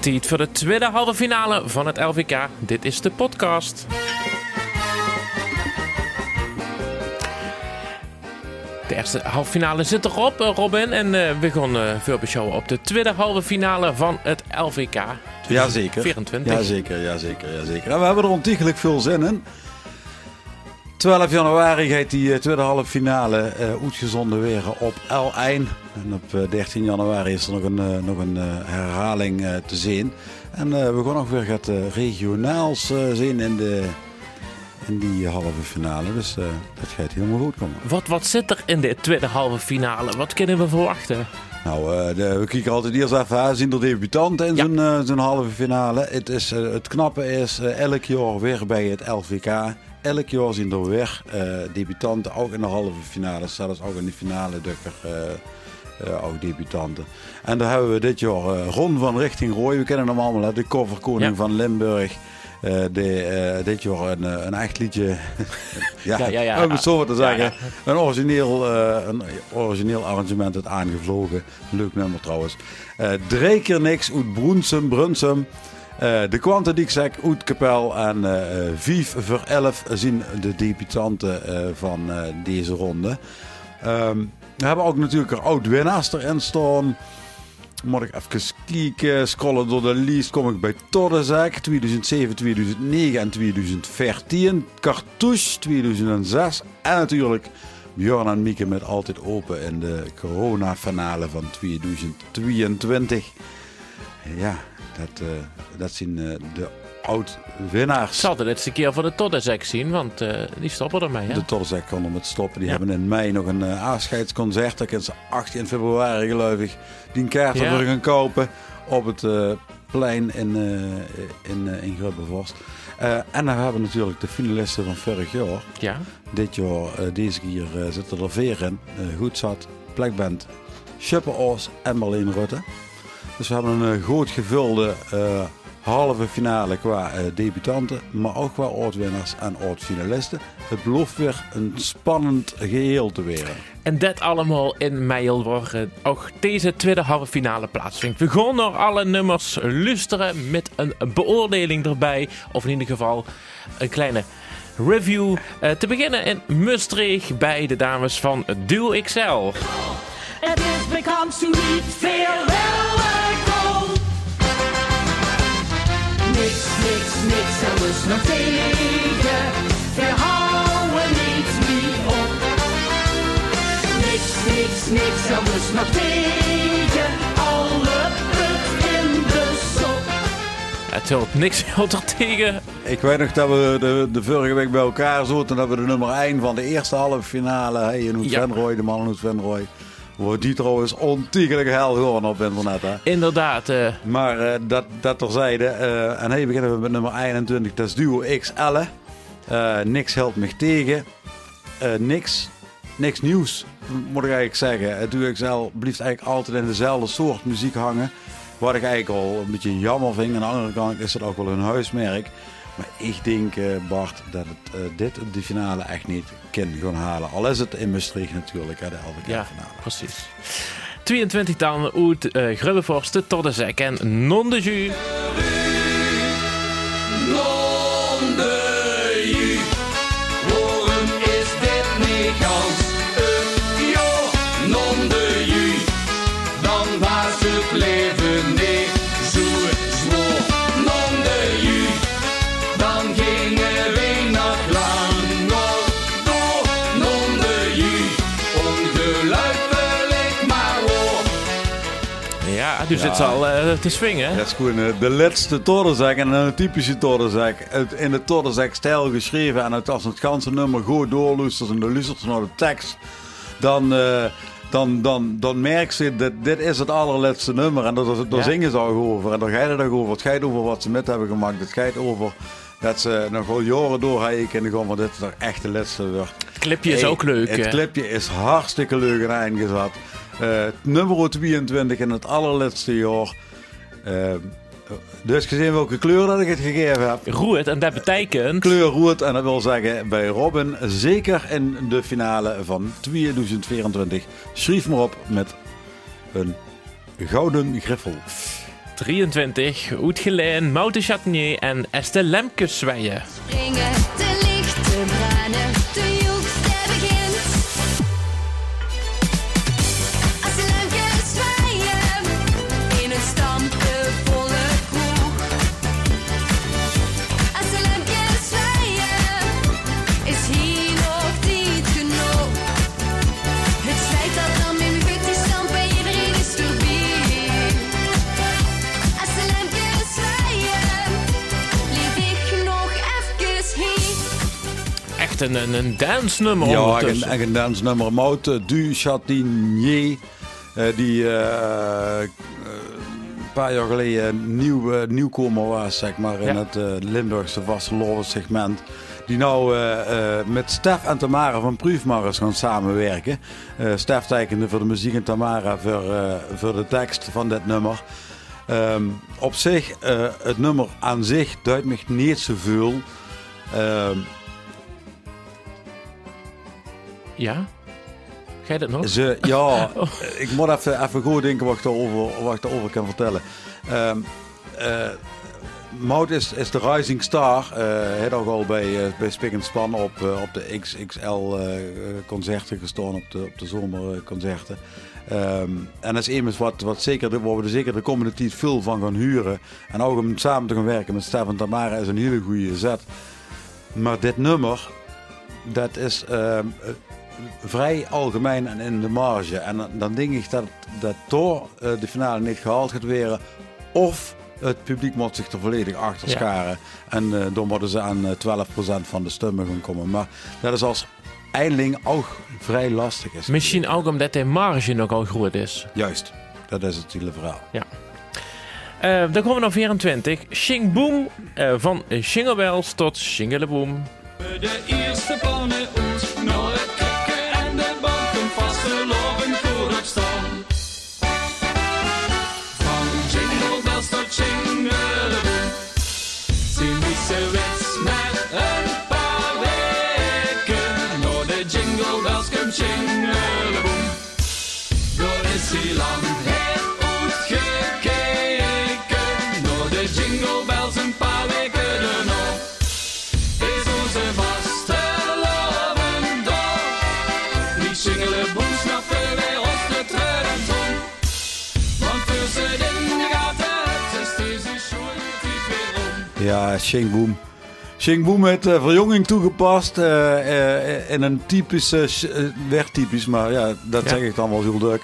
Tijd voor de tweede halve finale van het LVK. Dit is de podcast. De eerste halve finale zit erop, eh, Robin. En eh, we gaan uh, veel beschouwen op de tweede halve finale van het LVK. Jazeker. 24. Jazeker, jazeker, jazeker. En we hebben er ontiegelijk veel zin in. 12 januari gaat die tweede halve finale uh, uitgezonden weer op L1. En op 13 januari is er nog een, nog een herhaling te zien. En we gaan ook weer het regionaals zien in, de, in die halve finale. Dus dat gaat helemaal goed komen. Wat, wat zit er in de tweede halve finale? Wat kunnen we verwachten? Nou, de, we kijken altijd eerst even aan, zien de debutanten in ja. zijn halve finale. Het, is, het knappe is elk jaar weer bij het LVK elk jaar zien er weer uh, debutanten, ook in de halve finale, zelfs ook in de finale dukker. Uh, uh, ook debutanten. En daar hebben we dit jaar Ron van Richting Rooi. We kennen hem allemaal, de coverkoning ja. van Limburg. De, dit jaar een, een echt liedje. ja, ja, ja, ja. om het zo te zeggen. Een, origineel, een origineel arrangement het aangevlogen. Leuk nummer trouwens. Drie keer niks uit Broensum, Brunsum. Uh, de Quantadixek, Oetkapel en uh, Vief voor 11 zien de debutanten uh, van deze ronde. Um, we hebben ook natuurlijk een oud-winnaars erin staan. Moet ik even kijken, scrollen door de lijst, kom ik bij Tordezek 2007, 2009 en 2014. Cartouche 2006 en natuurlijk Björn en Mieke met Altijd Open in de corona-finale van 2022. Ja, dat, uh, dat zien uh, de oud-winnaars. Ik zal de laatste keer voor de Toddezek zien, want uh, die stoppen ermee. Hè? De Toddezek kon er met stoppen. Die ja. hebben in mei nog een afscheidsconcert. Daar kunnen ze 18 februari geloof ik die een kaart ja. voor gaan kopen op het plein in, in, in Grubbevorst. en dan hebben we natuurlijk de finalisten van vorig jaar. Ja. Dit jaar, deze keer zitten er vier in. Goed zat, Plekband, Schuppe Oos en Marleen Rutte. Dus we hebben een uh, goed gevulde uh, halve finale qua uh, debutanten, maar ook qua oud-winnaars en oud-finalisten. Het belooft weer een spannend geheel te worden. En dat allemaal in mei waar ook deze tweede halve finale plaatsvindt. We gaan naar alle nummers luisteren met een beoordeling erbij. Of in ieder geval een kleine review. te beginnen in Maastricht bij de dames van Duo XL. Het is bekend to veel niks, niks, er was nog tegen. Verhouden niet meer op. Niks, niks, niks, er was nog tegen. Alle put in de sop. Het hield niks hield er tegen. Ik weet nog dat we de, de vorige week bij elkaar zaten. Dat we de nummer 1 van de eerste halve finale. Hey, in Hoed ja. Venrooy, de man in Hoed Venrooy. Wordt die trouwens ontiegelijk hel gewoon op internet. Hè? Inderdaad. Uh... Maar uh, dat, dat terzijde. Uh, en hier beginnen we met nummer 21. Dat is Duo XL. niks helpt me tegen. niks, niks nieuws, moet ik eigenlijk zeggen. Het Duo XL blijft eigenlijk altijd in dezelfde soort muziek hangen. Wat ik eigenlijk al een beetje jammer vind. Aan de andere kant is het ook wel een huismerk. Maar ik denk, Bart, dat het, uh, dit de finale echt niet kan gaan halen. Al is het in Maastricht natuurlijk, hè, de LVK ja, finale. precies. 22 dan uit uh, Grubbevorst, tot de Zek en Non de Jus. Non de dus het zal uh, te swingen. Dat is gewoon uh, de laatste torrenzak en een typische torrenzak. In de torrenzak stijl geschreven en als het ganse nummer goed doorluistert en de luistert naar de tekst, dan, uh, dan, dan, dan merk je dat dit is het allerlaatste nummer en daar, daar Ja. zingen ze ook over. En daar gaat het ook over. Het gaat over wat ze met hebben gemaakt. Het gaat over dat ze nog wel jaren door hebben kunnen gaan, maar dit is er echt de laatste wordt. Het clipje is ook leuk. Het eh. clipje is hartstikke leuk en ingezet. Eh nummer 22 in het allerlaatste jaar. Eh, dus gezien welke kleur dat ik het gegeven heb. Roert, en dat betekent... Kleur roert en dat wil zeggen bij Robin zeker in de finale van 2024. Schrijf maar op met een gouden griffel. 23. Oet Geleen, Moute Chatinier en Estelle Lemke Echt een, een, een dance-nummer Ja, en, ondertussen. en een dansnummer Mout du Chatinier. eh, die eh, eh, een paar jaar geleden nieuw, nieuwkomer was, zeg maar, in Ja. het Limburgse vastelovend segment. Die nou met Stef en Tamara van Proefmars gaan samenwerken. Eh Stef tekende voor de muziek en Tamara voor, voor de tekst van dit nummer. Ehm, op zich, het nummer aan zich duidt me niet zoveel. Ehm Ja? Ga je dat nog? Ze, ja, ik moet even, even goed denken wat ik daarover, wat ik daarover kan vertellen. Ehm eh, Mout is, is de rising star. eh Hij heeft ook al bij, eh, bij Spik en Span op, eh, op de XXL eh, concerten gestaan, op de, op de zomerconcerten. Ehm, en dat is immers wat, wat zeker, de- waar we er zeker de komende tijd veel van gaan huren. En ook om samen te gaan werken met Stefan Tamara is een hele goede zet. Maar dit nummer, dat is ehm, eh, vrij algemeen en in de marge. En dan, dan denk ik dat, dat door eh, de finale niet gehaald gaat worden. Of het publiek moet zich er volledig achter Ja. scharen. En eh dan moeten ze aan eh, 12% van de stemmen gaan komen. Maar dat is als eindelijk ook vrij lastig is. Misschien ook omdat de marge nogal groot is. Juist, dat is het hele verhaal. Eh, dan komen we naar 24. Shing Boom. eh, van Jingle Bells tot Shingeleboom. De eerste pannen uit, Ja, Shing Boom. Shing Boom met eh, verjonging toegepast. eh, in een typische, werd typisch, maar ja, dat Ja. zeg ik dan wel heel druk.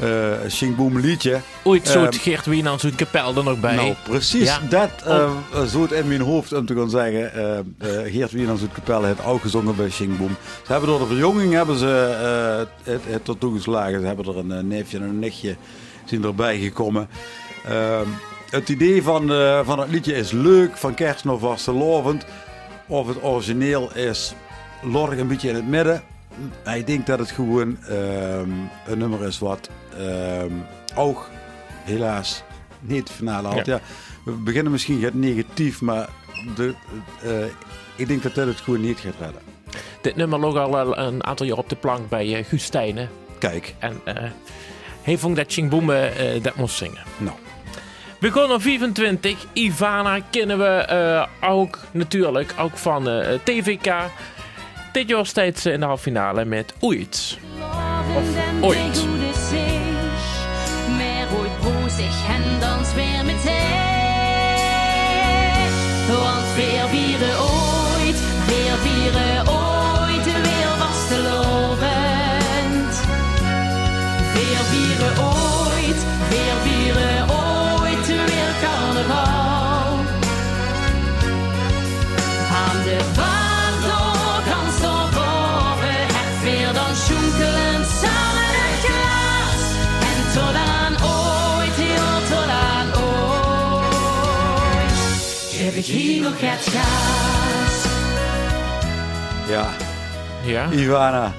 eh Shing Boom liedje. Ooit zo'n Ehm, Geert Wienans uit Kapel er nog bij. Nou, precies Ja. dat uh, zo het in mijn hoofd om te gaan zeggen. Geert Wienans uit Capelle heeft ook gezongen bij Shing Boom. Ze hebben door de verjonging hebben ze het, het tot toegeslagen. Ze hebben er een neefje en een nichtje zijn erbij gekomen. Ehm, het idee van, eh, van het liedje is leuk, van kerst nog vastelovend. Of het origineel is lorg een beetje in het midden. Ik denk dat het gewoon ehm, een nummer is wat ehm, ook helaas niet finale haalt. Ja. Ja. we beginnen misschien het negatief, maar de, eh, ik denk dat dit het gewoon niet gaat redden. Dit nummer lag al een aantal jaar op de plank bij uh, Guus. Kijk, En hij vond dat eh, dat moest zingen. nou, Naar 25. Ivana kennen we eh, ook natuurlijk ook van eh, TVK. Dit jaar steeds in de halve finale met Ooit. Of ooit. Weer meteen. Want weer vieren ooit, nog het gas. ja, Ja. Ivana.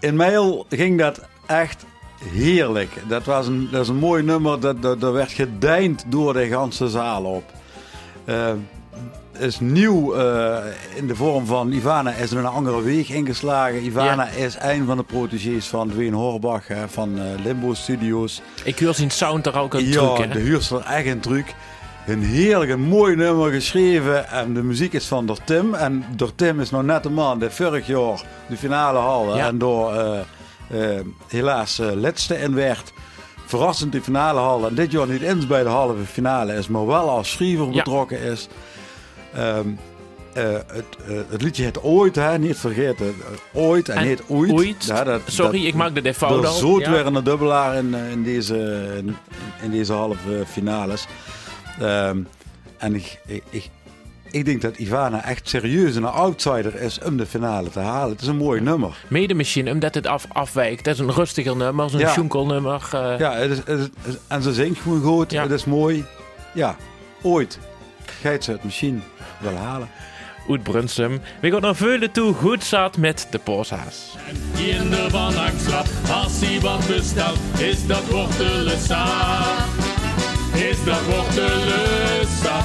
In mail ging dat echt heerlijk. Dat was een, dat is een mooi nummer. Dat, dat, dat werd gedijnd door de ganse zaal op. Eh, is nieuw eh, in de vorm van Ivana is er een andere weg ingeslagen. Ivana is een van de protégés van Dwayne Horbach hè, van eh, Limbo Studios. Ik huur zijn sound er ook een ja, truc, hè? de huurster echt een truc. Een heerlijk, een mooi nummer geschreven. En de muziek is van door Tim. En door Tim is nog net een man die vorig jaar de finale haalde. Ja. En door eh, eh, helaas eh laatste in werd. Verrassend de finale haalde. En dit jaar niet eens bij de halve finale is. Maar wel als schrijver Ja. betrokken is. Ehm, eh, het, het liedje heet Ooit, hè? niet vergeten. Ooit en, En niet Ooit. Ooit. Ja, dat- Sorry, dat- ik maak de er al. zoot Ja. weer een dubbelaar in, in, deze, in, in deze halve finales. Ehm, en ik, ik, ik, ik denk dat Ivana echt serieus een outsider is om de finale te halen. Het is een mooi nummer. Mede misschien omdat het af, afwijkt. Het is een rustiger nummer, zo'n Ja. schunkelnummer. eh. Ja, het is, het is- het is- en ze zingt gewoon goed. Ja. Het is mooi. Ja, ooit gaat ze het misschien wel halen. Uit Brunsum. We gaan naar Veulen toe. Goed zat met de pooshaas. Kinder van angstslap, als hij wat bestelt, is dat wortelensap. Is dat wortelensap.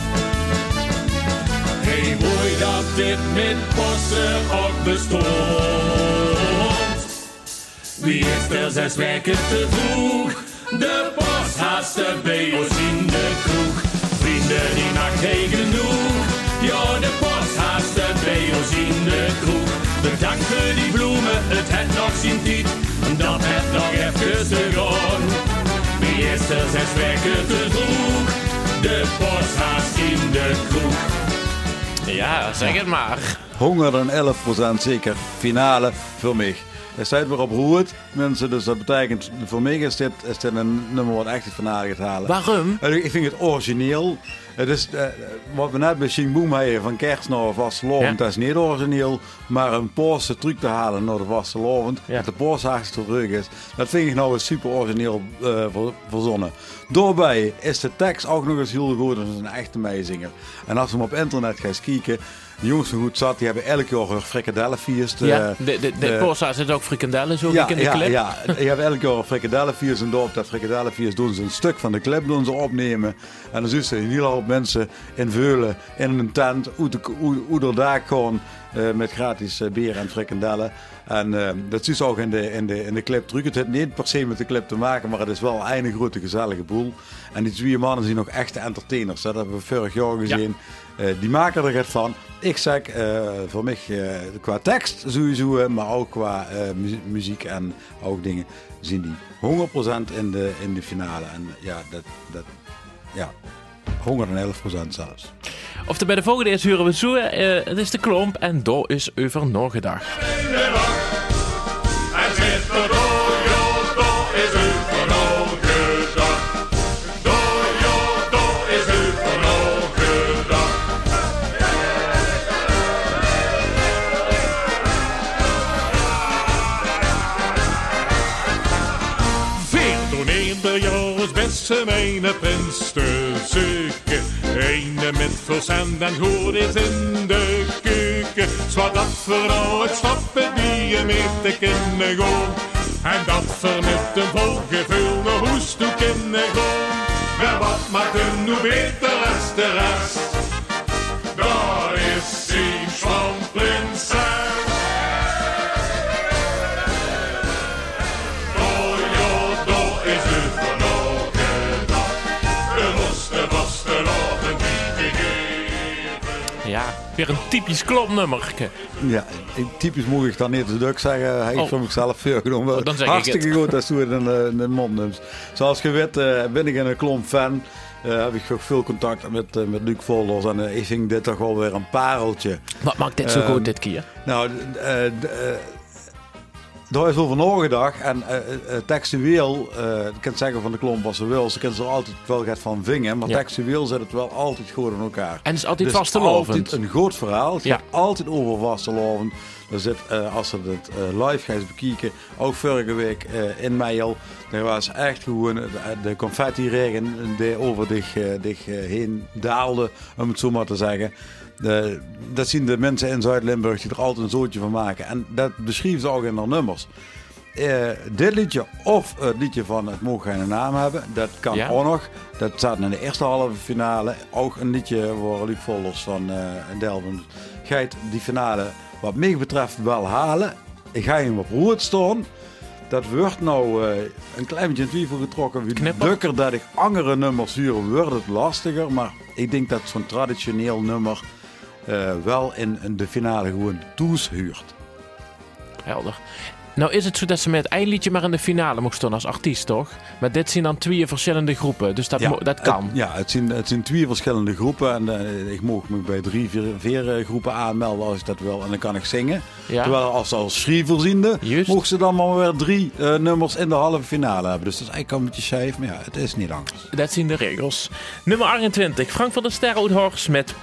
Hey, mooi dat dit met possen ook bestond. Wie is er zes weken te vroeg? De post haastte bij ons in de kroeg. Vrienden die nacht heen genoeg. Ja, de post haastte bij ons in de kroeg. Bedanken die bloemen, het het nog zien tijd. Dat het nog even te er zes weken te vroeg? De post haast in de kroeg. Ja, zeg het maar. Honger en 11% zeker. Finale voor mij. Er staat weer op roert, mensen. Dus dat betekent, voor mij is dit, is dit een nummer wat echt de finale gaat halen. Waarom? En Ik vind het origineel. Het is, eh, wat we net bij hebben van kerst naar vastelovend, Ja. dat is niet origineel. Maar een Poolse truc te halen naar de vastelovend, Ja. dat de Poolse terug is, dat vind ik nou een super origineel ver- verzonnen. Daarbij is de tekst ook nog eens heel goed, dat is een echte meezinger. En als we hem op internet gaan kijken, de jongens van Goed Zat, die hebben elk jaar een frikadellenfeest. eh, ja, de, de, de, de- pooshaas zit ook frikandellen, zo ja, in de ja, clip. ja, je hebt elke jaar frikadellenviers en op dat frikadellenviers doen ze een stuk van de clip doen ze opnemen. En dan zien ze een hele hoop mensen in Veulen in een tent, de dak gewoon eh, met gratis eh, bier en frikandellen. En eh, dat je ook in de, in, de, in de clip terug. Het heeft niet per se met de clip te maken, maar het is wel een grote gezellige boel. En die twee mannen zijn ook echte entertainers. Dat hebben we vorig jaar gezien. Eh, die maken er het van. Ik zeg, eh, voor mij eh, qua tekst sowieso, eh, maar ook qua eh, mu- muziek en ook dingen, zien die 100% in de, in de finale. En ja, dat, dat ja, 111% zelfs. Of bij de volgende is huren we zo. eh, het is de klomp en daar is over nagedacht. Mijne prins te zoeken. Eene met verstand en goed is in de keuken. Zwaar dat voor nou het stappen die je mee te kunnen gaan. En dat voor met een vol gevoel naar hoes toe kunnen gaan. Maar wat maakt hem nu beter als de rest? Weer een typisch klompnummerke. Ja, typisch moet ik dan niet de duk zeggen. Hij heeft Oh. voor mezelf veel genomen. Oh, dan zeg ik Hartstikke goed, dat het in de, de mond neemt. Zoals je weet eh, ben ik een klomp fan. Eh, heb ik ook veel contact met, eh, met Luc Volders. En eh, ik vind dit toch wel weer een pareltje. Wat maakt dit zo Ehm, goed dit keer? Nou, d- d- daar is over nagedacht. En eh, eh, textueel, eh je kunt zeggen van de klomp wat ze wil. Ze kunnen er altijd wel gaat van vingen. Maar Ja. textueel zit het wel altijd goed in elkaar. En het is altijd Dus vastelovend. altijd een groot verhaal. Het Ja. gaat altijd over vastelovend. Er zit, als ze het live gaan bekijken, ook vorige week in Meijel. Er was echt gewoon de confetti-regen die over dich, dich heen daalde, om het zo maar te zeggen. De, dat zien de mensen in Zuid-Limburg die er altijd een zootje van maken. En dat beschrijft ze ook in haar nummers. eh, dit liedje of het liedje van Het Mogen Geen Naam Hebben. Dat kan Ja. ook nog. Dat staat in de eerste halve finale. Ook een liedje voor Luc Volders van eh Delven. Gaat die finale wat mij betreft wel halen. Ik ga hem op roet staan. Dat wordt nou eh, een klein beetje in twijfel getrokken. Wie drukker dat ik andere nummers huur, wordt het lastiger. Maar ik denk dat zo'n traditioneel nummer wel in, in de finale gewoon toes huurt. Helder. Nou is het zo dat ze met het eindliedje maar in de finale mocht staan als artiest, toch? Maar dit zijn dan twee verschillende groepen, dus dat, dat kan. Het, ja, het zijn, het zijn twee verschillende groepen. En eh, ik mocht me bij drie, vier, vier eh, groepen aanmelden als ik dat wil. En dan kan ik zingen. Ja. Terwijl als als schrijverziende Juist. mochten ze dan maar weer drie eh, nummers in de halve finale hebben. Dus dat is eigenlijk een beetje scheef. Maar ja, het is niet anders. Dat zijn de regels. Nummer 28, Frank van der Ster Oudhorst met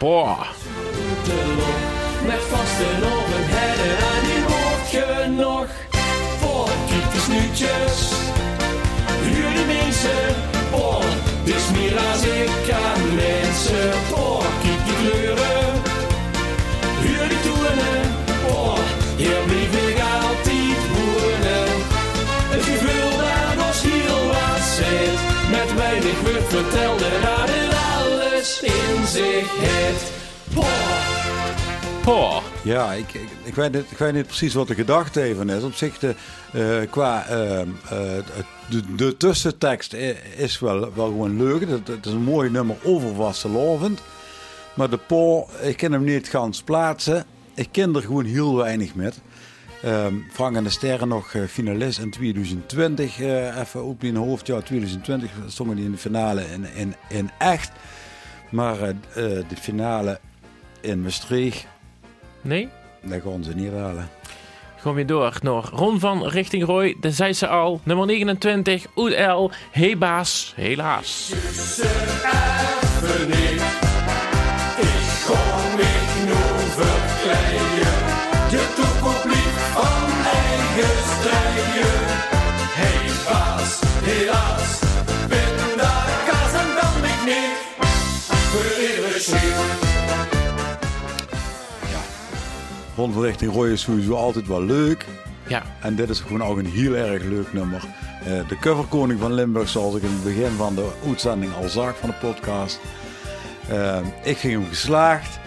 Met vaste ogen herden en die hoort je nog. Voor. Huur de mensen. Dit is meer als ik aan mensen. Kijk die kleuren. Huur die toenen. Oh, hier blijf ik altijd wonen. Het gevoel dat ons heel wat zit. Met weinig wordt vertelde dat het alles in zich heeft. Poh. Ja, ik, ik, weet niet, ik weet niet precies wat de gedachte even is. Op zich, de, eh, qua ehm, eh, de, de tussentekst is wel, wel gewoon leuk. Het, is een mooi nummer over vastelovend. Maar de po, ik kan hem niet gans plaatsen. Ik ken er gewoon heel weinig met. Ehm, Frank en de Sterren nog eh, finalist in 2020. eh, even op hoofd. Ja, 2020 stonden die in de finale in, in, echt. Maar de finale in Maastricht, Nee? dat gaan ze niet halen. Gewoon weer door naar Ron van Richting Roy. Daar zei ze al. Nummer 29, Oed L. Hey baas, helaas. Ron van Richting Roy is sowieso altijd wel leuk. Ja, En dit is gewoon ook een heel erg leuk nummer. Eh, de coverkoning van Limburg, zoals ik in het begin van de uitzending al zag van de podcast. Eh, ik vind hem geslaagd.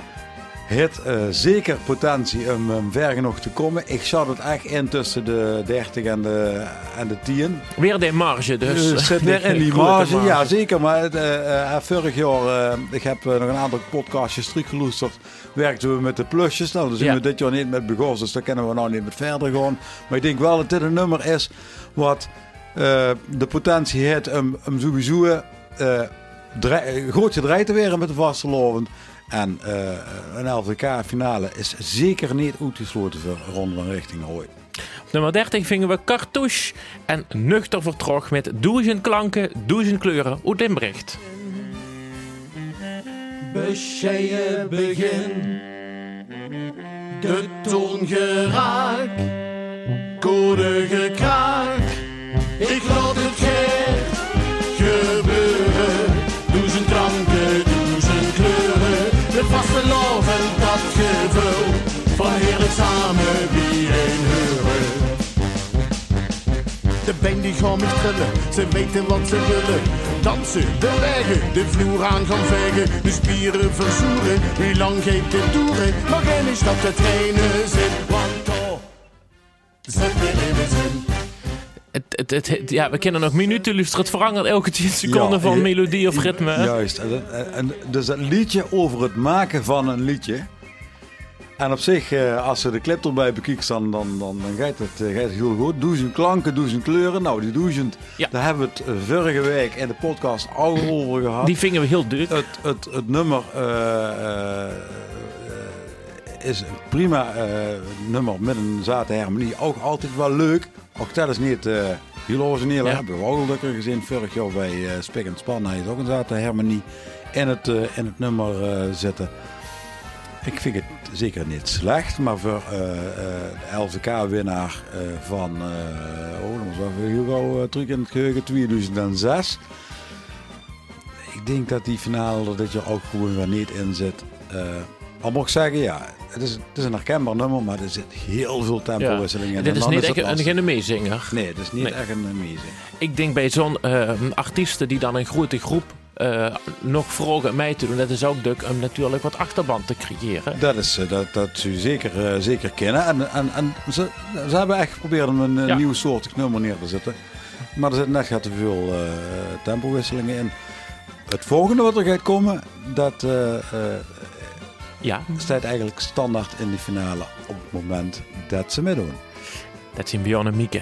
Het eh, zeker potentie om um, ver genoeg te komen. Ik zat het echt in tussen de 30 en de, en de 10. weer de marge dus. Dus zit weer in die marge. Ja, zeker. Maar het, eh, eh, vorig jaar, eh, ik heb eh, nog een aantal podcastjes teruggeloesterd. Werkten we met de plusjes. Nou, daar zijn Ja. we dit jaar niet met begonnen. Dus daar kunnen we nou niet met verder gaan. Maar ik denk wel dat dit een nummer is wat eh, de potentie heeft om, om sowieso eh goed gedraaid te werden met de vastelovend. En eh, een LVK finale is zeker niet uitgesloten voor Ron van Richting Rooi. Op nummer 30 vingen we Cartouche en Nuchter Vertrog met duizend klanken, duizend kleuren uit Limbricht. Bescheiden begin. De toon geraak. Code gekraak. Ik laat het geen De band die gaan met trillen, ze weten wat ze willen. Dansen, de wegen, de vloer aan gaan vegen. De spieren verzoeren, wie lang geeft dit toeren? Maar geen is dat de trainen zit, want oh, zit weer in de zin. Het, het, het, het- ja, we kennen nog minuten luisteren. Het verandert elke 10 seconden Ja, van melodie of ritme. Juist. En, dus het liedje over het maken van een liedje. En op zich, eh, als ze de clip erbij bekijkt, dan, dan, dan, dan gaat, het, eh, gaat het heel goed. Duizend klanken, duizend kleuren. Nou, die duizend, Ja. daar hebben we het eh, vorige week in de podcast al over gehad. Die vingen we heel dik. Het, het, het nummer is een prima nummer met een zate harmonie. Ook altijd wel leuk. Ook dat is niet heel origineel. Ja. Hebben we ook gelukkig gezien vorig jaar bij Spik en Span. Hij is ook een zate harmonie in het, in het nummer zitten. Ik vind het zeker niet slecht, maar voor eh, eh, de LVK-winnaar eh, van, oh, dat was wel heel gauw uh, terug in het geheugen, 2006. Ik denk dat die finale er dit jaar ook gewoon weer niet in zit. Al moet ik zeggen, ja, het is, het is een herkenbaar nummer, maar er zit heel veel tempowisselingen in. Dit is dan niet echt een, geen meezinger. Nee, het is niet Nee. echt een amazing. Ik denk bij zo'n artiesten die dan een grote groep eh, nog vragen mij te doen, dat is ook leuk om natuurlijk wat achterban te creëren. Dat, is, eh, dat, dat je zeker, eh, zeker kennen. En, en, en ze, ze hebben echt geprobeerd om een Ja. nieuw soortig nummer neer te zetten. Maar er zitten net gaat te veel tempowisselingen in. Het volgende wat er gaat komen, dat Ja, staat eigenlijk standaard in de finale op het moment dat ze meedoen. dat zien Bjorn en Mieke.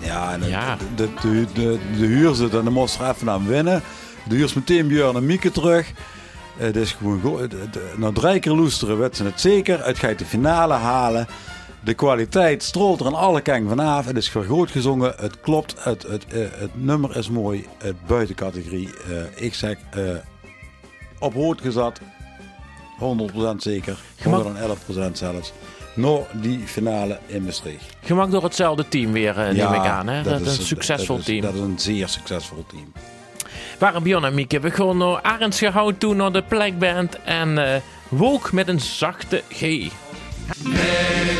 Ja, en de, Ja. De, de, de, de huur zit en de moest er even aan winnen. De huur is meteen Björn en Mieke terug. Het is gewoon go- het- het- Na drie keer loesteren werd ze het zeker. Het gaat de finale halen. De kwaliteit strolt er aan alle kanten vanaf. Het is goed gezongen. Het klopt. Het, het, eh, het nummer is mooi. Het buitencategorie. eh, ik zeg eh, op rood gezet. 100% zeker. Gemak- 111% zelfs. Nog die finale in Maastricht. Gemaakt door hetzelfde team weer, eh, neem ik aan. Hè? Dat, is een succesvol dat is- team. Dat is een zeer succesvol team. Waren Bjorn en Mieke. We gaan naar Arends gehouden toe naar de plekband. En eh wook met een zachte G. Nee,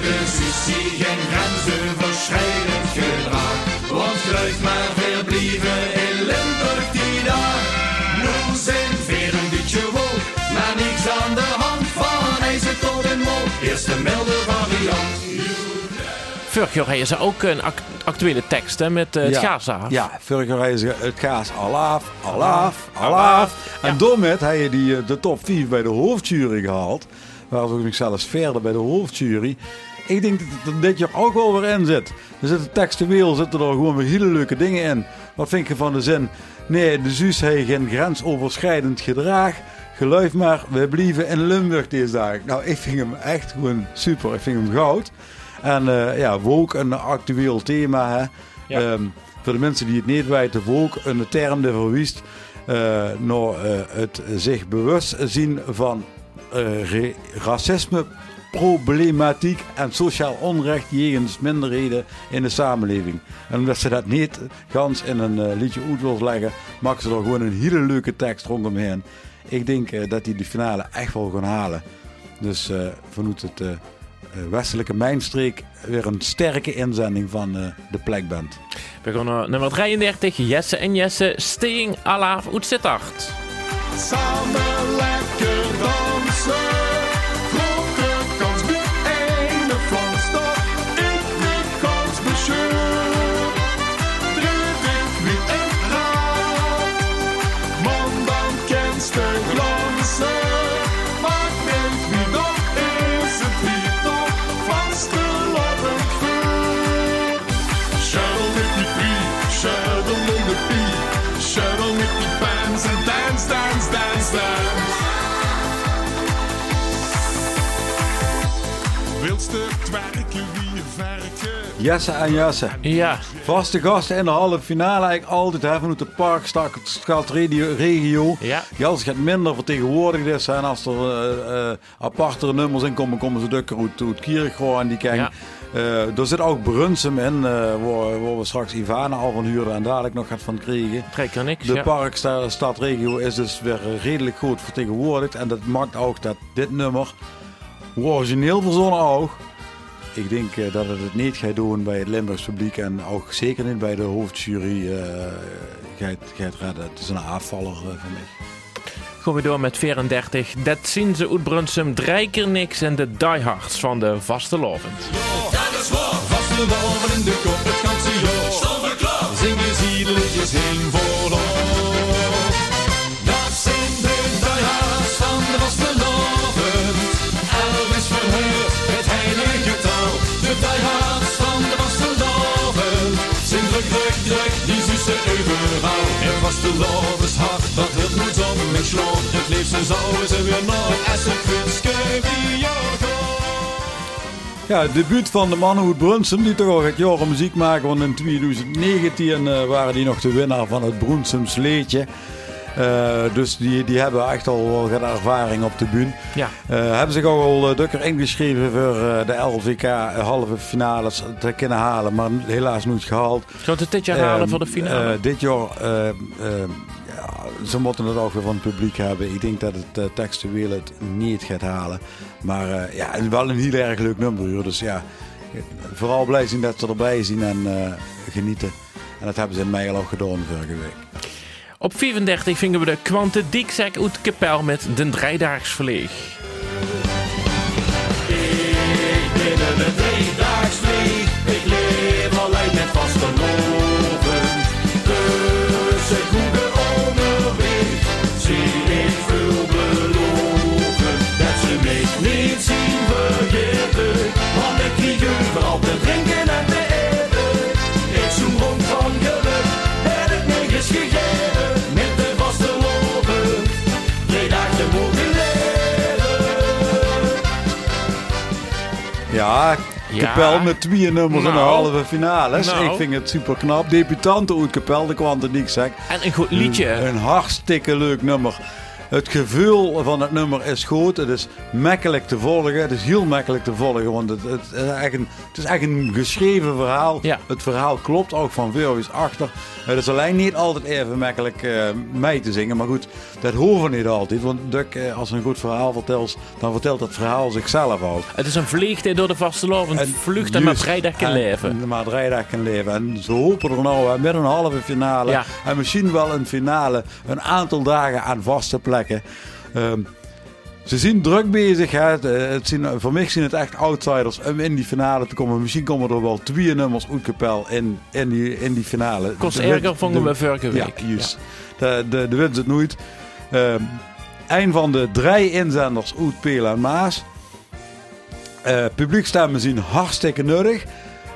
dus is geen grensoverschrijdend gedrag. Want kruid maar Vorig ze ook een act- actuele tekst hè, met eh, het gaashaaf. Ja, vorig jaar ze het gaas al af, al af, al af. En daarmee had je die, eh, de top 4 bij de hoofdjury gehaald. Waar ook zelfs verder bij de hoofdjury. Ik denk dat het er dit jaar ook wel weer in zit. Er zitten textueel zitten er gewoon weer hele leuke dingen in. Wat vind je van de zin? Nee, de Zuus heeft geen grensoverschrijdend gedrag. Geluif maar, we blijven in Limburg deze dag. Nou, ik vind hem echt gewoon super. Ik vind hem goud. En eh, ja, woke een actueel thema. Hè? Ja. Ehm, voor de mensen die het niet weten, woke een term die verwijst eh naar eh, het zich bewust zien van racisme, problematiek en sociaal onrecht jegens minderheden in de samenleving. En omdat ze dat niet gans in een liedje uit wil leggen, maken ze er gewoon een hele leuke tekst rondomheen. Ik denk dat die de finale echt wel gaan halen. Dus eh vanuit het westelijke mijnstreek weer een sterke inzending van eh, de plekband. We gaan naar nummer 33. Jesse en Jesse. Sting Alaaf uit Sittard. Samen lekker Jesse en Jesse. Ja, Vaste gasten in de halve finale eigenlijk altijd hè, vanuit de parkstad, stad, regio. Ja. Die als gaat minder vertegenwoordigd is en als er eh, apartere nummers in komen, komen ze dukker uit, uit Kierigro en die kijk. Ja. Eh, er zit ook Brunsum in, waar, waar we straks Ivana al van huurden en dadelijk nog gaat van krijgen. trek er niks. De ja. parkstadregio is dus weer redelijk goed vertegenwoordigd. En dat maakt ook dat dit nummer, origineel verzonnen ook, ik denk eh, dat het het niet gaat doen bij het Limburgs publiek. En ook zeker niet bij de hoofdjury eh, gaat, gaat redden. Het is een afvaller eh, voor mij. Gaan we door met 34. Dat zien ze uit Brunsum. Drie keer niks en de diehards van de vaste lovend. Dat is waar. Vaste in de kop, het ganse jaar. Zonder klaar. Zingen ziedelijkjes heen voor ons. De Deihards van de Vasteloven sind druk, druk, druk, die zussen overal. Er Vastelovens hart, dat hield moed om mijn schlot. Het liefste zouden ze weer nooit essen, kunstke, ja, het debuut van de mannenhoed Brunsum, die toch al het jaar muziek maken. Want in 2019 eh, waren die nog de winnaar van het Brunsums sleetje. Eh, dus die, die hebben echt al wel wat ervaring op de bühne. Ja. Eh, hebben zich ook al uh, dukker ingeschreven voor eh, de LVK halve finales te kunnen halen, maar helaas niet gehaald. We het dit jaar halen Ehm, voor de finale? eh, dit jaar, eh, eh, ja, ze moeten het ook weer van het publiek hebben. Ik denk dat het textueel het niet gaat halen. Maar eh, ja, wel een heel erg leuk nummer. hoor. Dus ja, vooral blij zijn dat ze erbij zien en eh, genieten. En dat hebben ze in mei al gedaan vorige week. Op 34 vingen we de Quante Dikzak uit Kapel met Den Drijdaags Verleeg. Ja. Kapel met twee nummers in de Nou. halve finales. Nou. Ik vind het super knap. Debutanten uit Kapel, de Quante Dikzak. En een goed liedje. Een hartstikke leuk nummer. Het gevoel van het nummer is goed. Het is makkelijk te volgen. Het is heel makkelijk te volgen. Want het, het, is, echt een, het is echt een geschreven verhaal. Ja. Het verhaal klopt ook van voor is achter. Het is alleen niet altijd even makkelijk eh, mee te zingen. Maar goed, dat hoeven we niet altijd. Want Duk, eh, als een goed verhaal vertelt, dan vertelt het verhaal zichzelf ook. Het is een vlieg die door de vaste loven En vlucht en maar vrijdag kan en- leven. Maar vrijdag kan leven. En ze hopen er nou eh, met een halve finale. Ja. En misschien wel een finale. Een aantal dagen aan vaste Ehm, ze zijn druk bezig. Hè. Het, eh, het zien, voor mij zijn het echt outsiders om in die finale te komen. Misschien komen er wel twee nummers uit Kapel in, in, die, in die finale. Kost erger vonden de- we vorige Ja, week. juist. De, de, de winst het nooit. Ehm, een van de drie inzenders uit Peel en Maas. Eh publiekstemmen zijn hartstikke nodig.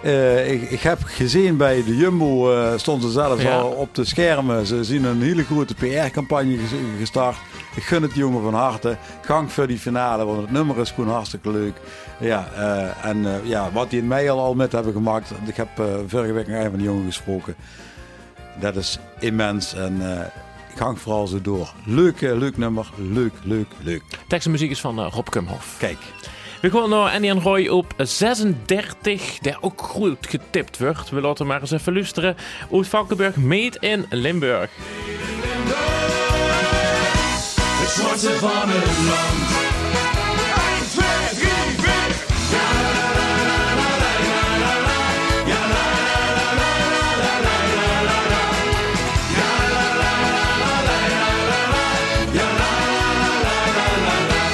Eh, ik, ik heb gezien bij de Jumbo, stonden ze zelfs Ja. al op de schermen. Ze zien een hele grote PR-campagne ges- gestart. Ik gun het die jongen van harte. Gang voor die finale, want het nummer is gewoon hartstikke leuk. Ja, eh, en eh, ja, wat die in mei al, al met hebben gemaakt. Ik heb eh, vorige week nog een van die jongen gesproken. Dat is immens en eh gang vooral zo door. Leuk, leuk nummer. Leuk, leuk, leuk. Tekst en muziek is van Rob Kumhoff. Kijk. We gaan naar Andy en Roy op 36, der ook goed getipt wordt. We laten maar eens even luisteren. Uit Valkenburg, Meet in Limburg. Het zwarte van het land. 1, 2, 3, 4. Ja, la, la, la, la, la, la, la, la. Ja, la, la, la, la, la, la, la, la, la. Ja, la, la, la, la, la, la, la. La, la, la, la, la, la.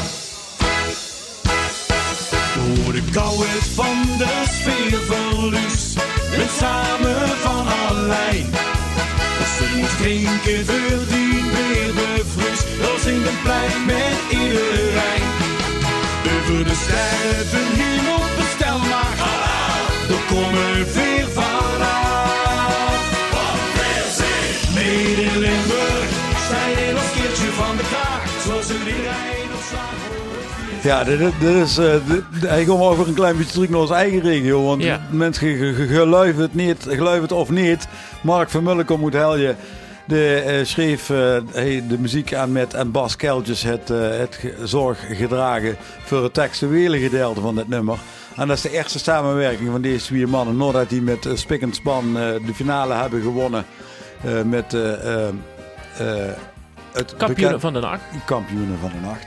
Door de kouheid van de sfeerverlies. Met samen van alleen. Ze moet drinken voor die weer bevriest. Dan zingt een plein met iedereen. Over de sterren hier op bestel maar. Er komen weer vanaf. Mede in Limburg. Zijn ons keertje van de kaart. Zoals een iedereen op slag. Ja, dit, is, eh, dit- hij komt over een klein beetje terug naar onze eigen regio. Want Ja. mensen ge- ge- geloven het niet, geloven het of niet. Mark van Mullekom moet helje. De, eh, schreef eh, de muziek aan met en Bas Keltjes het, eh, het zorg gedragen voor het textuele gedeelte van dit nummer. En dat is de eerste samenwerking van deze vier mannen. Nadat die met uh, Spik en Span de finale hebben gewonnen. met het Kampioenen van de nacht. kampioenen van de nacht.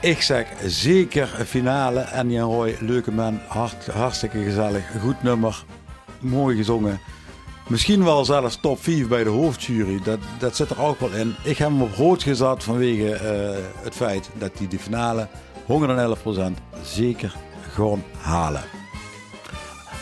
Ik zeg zeker een finale. En Jan Roy, leuke man, hart, hartstikke gezellig. Goed nummer, mooi gezongen. Misschien wel zelfs top 4 bij de hoofdjury. Dat, dat zit er ook wel in. Ik heb hem op rood gezet vanwege eh, het feit dat hij de finale 111% zeker gewoon halen.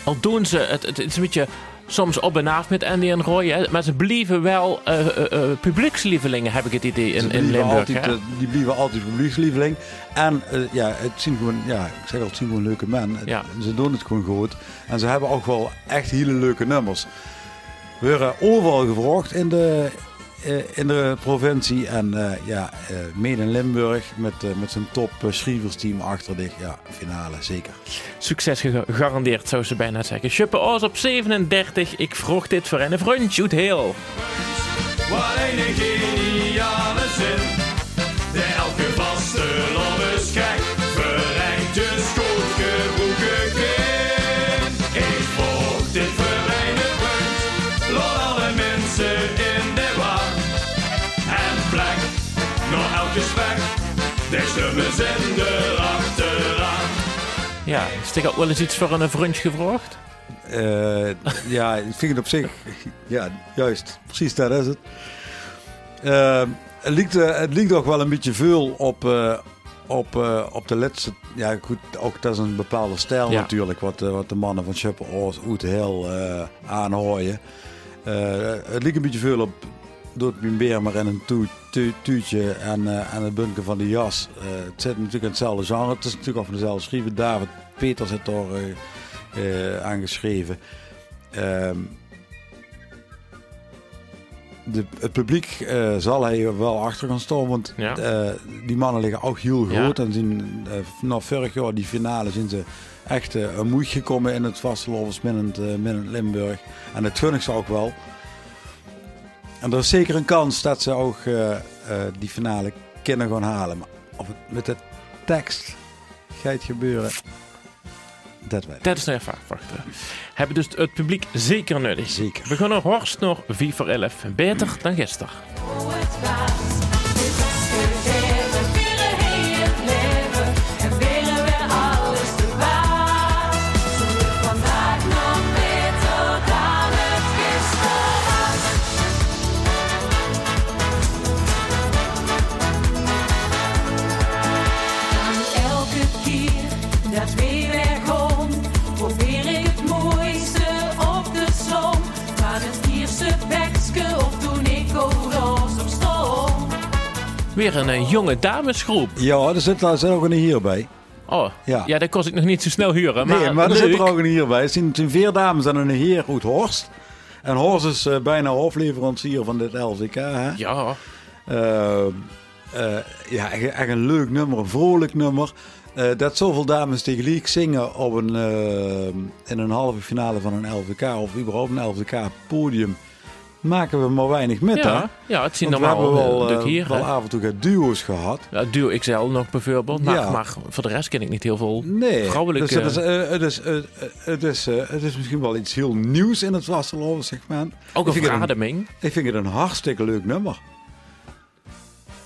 Al doen ze, het, het, is een beetje soms op en af met Andy en Roy. Hè, maar ze blijven wel eh, eh, publiekslievelingen, heb ik het idee, in, in Limburg. altijd, die blijven altijd publiekslieveling. En ja, het zien gewoon, ja, ik zeg al, het zien gewoon leuke men. Ja. Ze doen het gewoon goed. En ze hebben ook wel echt hele leuke nummers. We werden overal gevraagd in de, eh, in de provincie. En eh, ja, eh mede in Limburg met, eh, met zijn top uh, schrijversteam achter zich. Ja, finale, zeker. Succes ge- gegarandeerd, zou ze bijna zeggen. Schuppe Oos op 37. Ik vroeg dit voor een vriend, Shoot heel. Wat een de achteraan. Ja, is er ook wel eens iets voor een vriend gevraagd? Eh, ja, ik vind het op zich. Ja, juist. Precies, dat is het. Eh, het, lijkt, eh, het lijkt ook wel een beetje veel op, eh, op, eh, op de laatste. Ja, goed, ook dat is een bepaalde stijl Ja. natuurlijk. Wat, eh, wat de mannen van Schuppen Oors uit heel eh aanhooien. Eh, het lijkt een beetje veel op. Doet mijn beer maar in een tuutje en, eh, en het bunken van de jas. Eh, het zit natuurlijk in hetzelfde genre. Het is natuurlijk ook van dezelfde schrijver. David Peters heeft daar eh, eh, aangeschreven. Ehm, de, het publiek zal hij wel achter gaan staan, want Ja. die mannen liggen ook heel Ja. groot. En zien, vanaf vorig jaar, die finale, zijn ze echt een moeite gekomen in het vastelovens minnend, eh, minnend Limburg. En dat gun ik ze ook wel. En er is zeker een kans dat ze ook eh, eh, die finale kunnen gaan halen. Maar of het met de tekst gaat gebeuren, dat weet ik. Dat is nog even afwachten. Hebben dus het publiek zeker nodig. Zeker. We gaan naar Horst nog 4 voor 11. Beter dan gisteren. Weer een eh, jonge damesgroep. Ja, er zit, er zit ook een hierbij. Oh, ja. Ja. dat kon ik nog niet zo snel huren. Maar, nee, maar er leuk. zit er ook een hierbij. Het zijn, vier dames en een heer uit Horst. En Horst is eh, bijna hoofdleverancier van dit LVK. Hè? Ja, Eh, ja, echt, echt een leuk nummer, een vrolijk nummer. Dat zoveel dames tegelijk zingen op een, in een halve finale van een LVK of überhaupt een LVK podium, maken we maar weinig met. hè? ja, het zien Want we normaal hebben wel, eh, leuk hier. wel af en toe duo's gehad. Ja, Duo XL nog bijvoorbeeld. Maar, Ja. maar voor de rest ken ik niet heel veel Nee, vrouwelijke... dus het, is, eh, het, is, eh, eh, het, is, eh, het is misschien wel iets heel nieuws in het vasteloven segment. ook ik een vind het een- verademing. Ik vind het een hartstikke leuk nummer.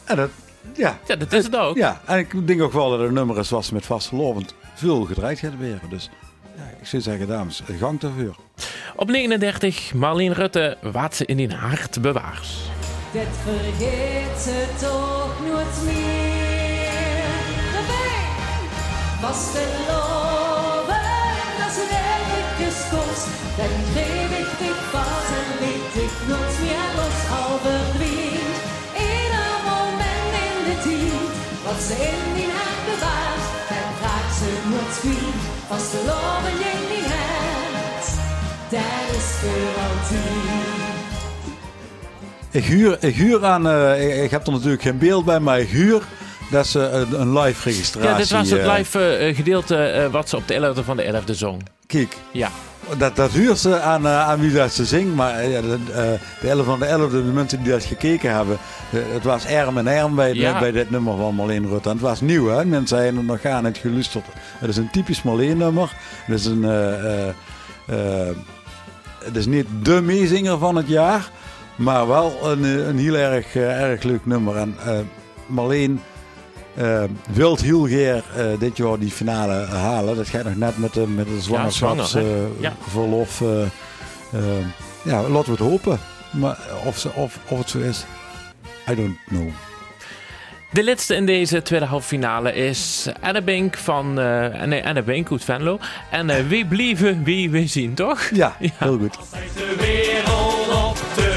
En dat, ja, Ja, dat is het ook. ja, en ik denk ook wel dat het een nummer is wat ze met vastelovend veel gedraaid gaat worden. Dus ik zou zeggen, dames, gang ervoor. Op 39, Marleen Rutte, wat ze in die hart bewaars. Dat vergeet ze toch nooit meer. Daarbij was te loven dat ze eventjes kost. Dan greep ik dich vast en liet ik nooit meer los. Al verdwijnt ieder moment in de tijd. Wat ze in die hart bewaart, ze nooit kwijt. Als de loven in die hart, dat is voor altijd. Ik huur, ik huur aan, eh, ik, heb er natuurlijk geen beeld bij, maar ik huur dat ze een, een live registratie... Ja, dit was het eh, live eh, gedeelte eh, wat ze op de 11e van de 11e zong. Kijk, Ja, Dat, dat huurt ze aan, eh, aan wie dat ze zingt. Maar eh, ja, de, eh, de 11 van de 11, de mensen die dat gekeken hebben. het was erm en erm bij, Ja. bij dit nummer van Marleen Rutte. En het was nieuw, hè? Mensen hebben er nog gaan het geluisterd. Het is een typisch Marleen nummer. Het is, een, het is niet de meezinger van het jaar. Maar wel een, een heel erg, erg leuk nummer. En Marleen eh wilt heel graag eh, dit jaar die finale halen. Dat gaat nog net met de, met de zwanger, zwangerschapsverlof. Ja. eh, eh, ja, laten we het hopen. Maar of, ze, of, of het zo is, I don't know. De laatste in deze tweede halve finale is Anne Bink van eh nee, Anne Bink uit Venlo. En eh, wie blijven, wie we zien, toch? Ja, heel goed. De wereld op de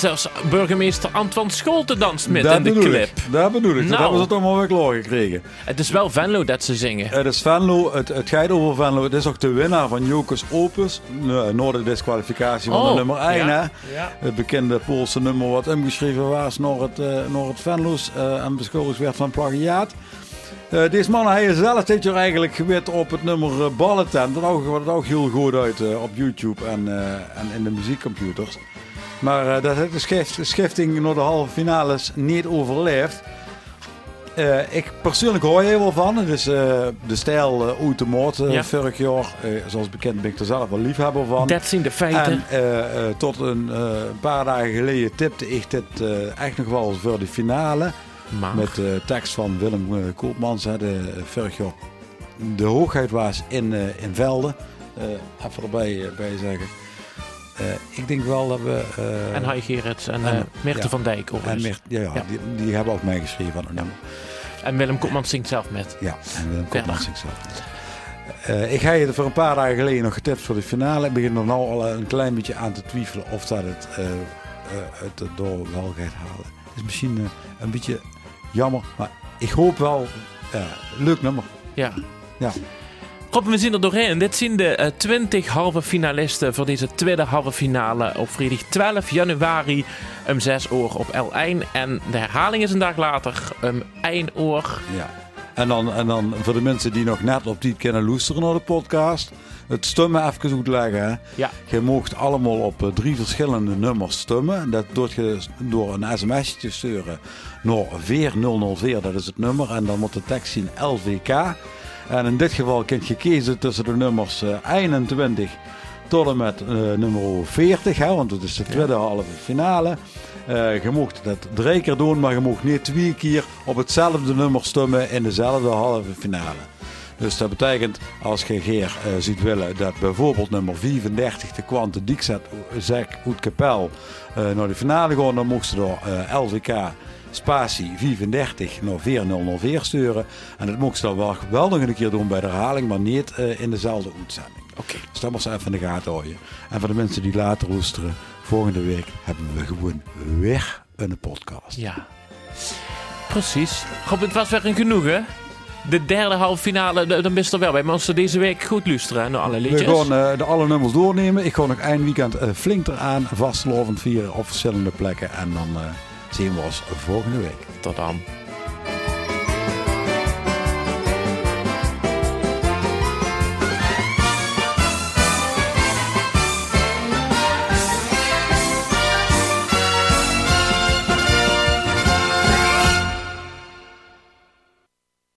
zelfs burgemeester Antoine Scholten danst met dat in de clip. ik. Dat bedoel ik. Dat Nou. hebben ze toch maar weer klaar gekregen. Het is wel Venlo dat ze zingen. Het is Venlo, het, het gaat over Venlo. Het is ook de winnaar van Jokers Opus. No- Noord de disqualificatie van Oh, de nummer 1. ja. Hè? Ja. Het bekende Poolse nummer wat omgeschreven was naar het, eh naar het Venlo's eh, en beschuldigd werd van plagiaat. Eh, deze man hij zelf dit jaar eigenlijk gewit op het nummer uh, Balletent. Dat ook, heel goed uit eh, op YouTube en, eh, en in de muziekcomputers. Maar eh, dat heeft de schift, schifting naar de halve finales niet overleefd. Eh, ik persoonlijk hoor je wel van. Het is eh, de stijl eh uit de moord Ja. vorig jaar. Zoals bekend ben ik er zelf wel liefhebber van. Dat zijn de feiten. En tot een paar dagen geleden tipte ik dit echt nog wel voor de finale. maar, Met de tekst van Willem Koopmans. Hè, de, vorig jaar de hoogheid was in, in Velden. Even erbij bij zeggen. Eh, ik denk wel dat we... eh, en Hai Gerrits en, en, eh ja. van Dijk. en overigens. Mert- ja, ja, Ja. Die, die hebben ook meegeschreven aan het nummer. En Willem Kopman zingt zelf met. Ja, en Willem Verder. Koopmans zichzelf. Eh ik ga je er voor een paar dagen geleden nog getipt voor de finale. Ik begin er nou al een klein beetje aan te twijfelen of dat het, eh, eh, het erdoor wel gaat halen. Het is misschien een beetje jammer, maar ik hoop wel. Leuk nummer. Ja. Ja. Rob, we zien er doorheen. Dit zijn de eh, 20 halve finalisten voor deze tweede halve finale op vrijdag 12 januari om 6 uur op L1. En de herhaling is een dag later om 1 uur. Ja. En dan, en dan voor de mensen die nog net op die kunnen luisteren naar de podcast. Het stemmen even uitleggen. Hè. Ja. Je mocht allemaal op eh, drie verschillende nummers stemmen. En dat doet je door een sms'je te sturen naar 4004. Dat is het nummer. En dan moet de tekst zien LVK. En in dit geval kun je kiezen tussen de nummers eh, 21 tot en met eh, nummer 40. Hè, want het is de tweede halve finale. Eh, je mocht dat drie keer doen, maar je mocht niet twee keer op hetzelfde nummer stemmen in dezelfde halve finale. Dus dat betekent, als je Geer eh, ziet willen dat bijvoorbeeld nummer 35, de Quante Dixet Zek uit Kapel, eh, naar de finale gaan, dan mocht ze door eh, LVK spatie 35 naar 4004 sturen. En dat mocht ze dan wel, wel nog een keer doen bij de herhaling, maar niet eh, in dezelfde uitzending. Oké. Dus dat moet ze even in de gaten houden. En voor de mensen die later luisteren, volgende week hebben we gewoon weer een podcast. Ja. Precies. Rob, het was weer een genoegen. De derde halve finale, dan best er wel bij. Maar als deze week goed luisteren naar alle We liedjes. gaan eh, de alle nummers doornemen. Ik ga nog eind weekend eh, flink eraan vastlovend vieren op verschillende plekken. En dan zien we ons volgende week. Tot dan.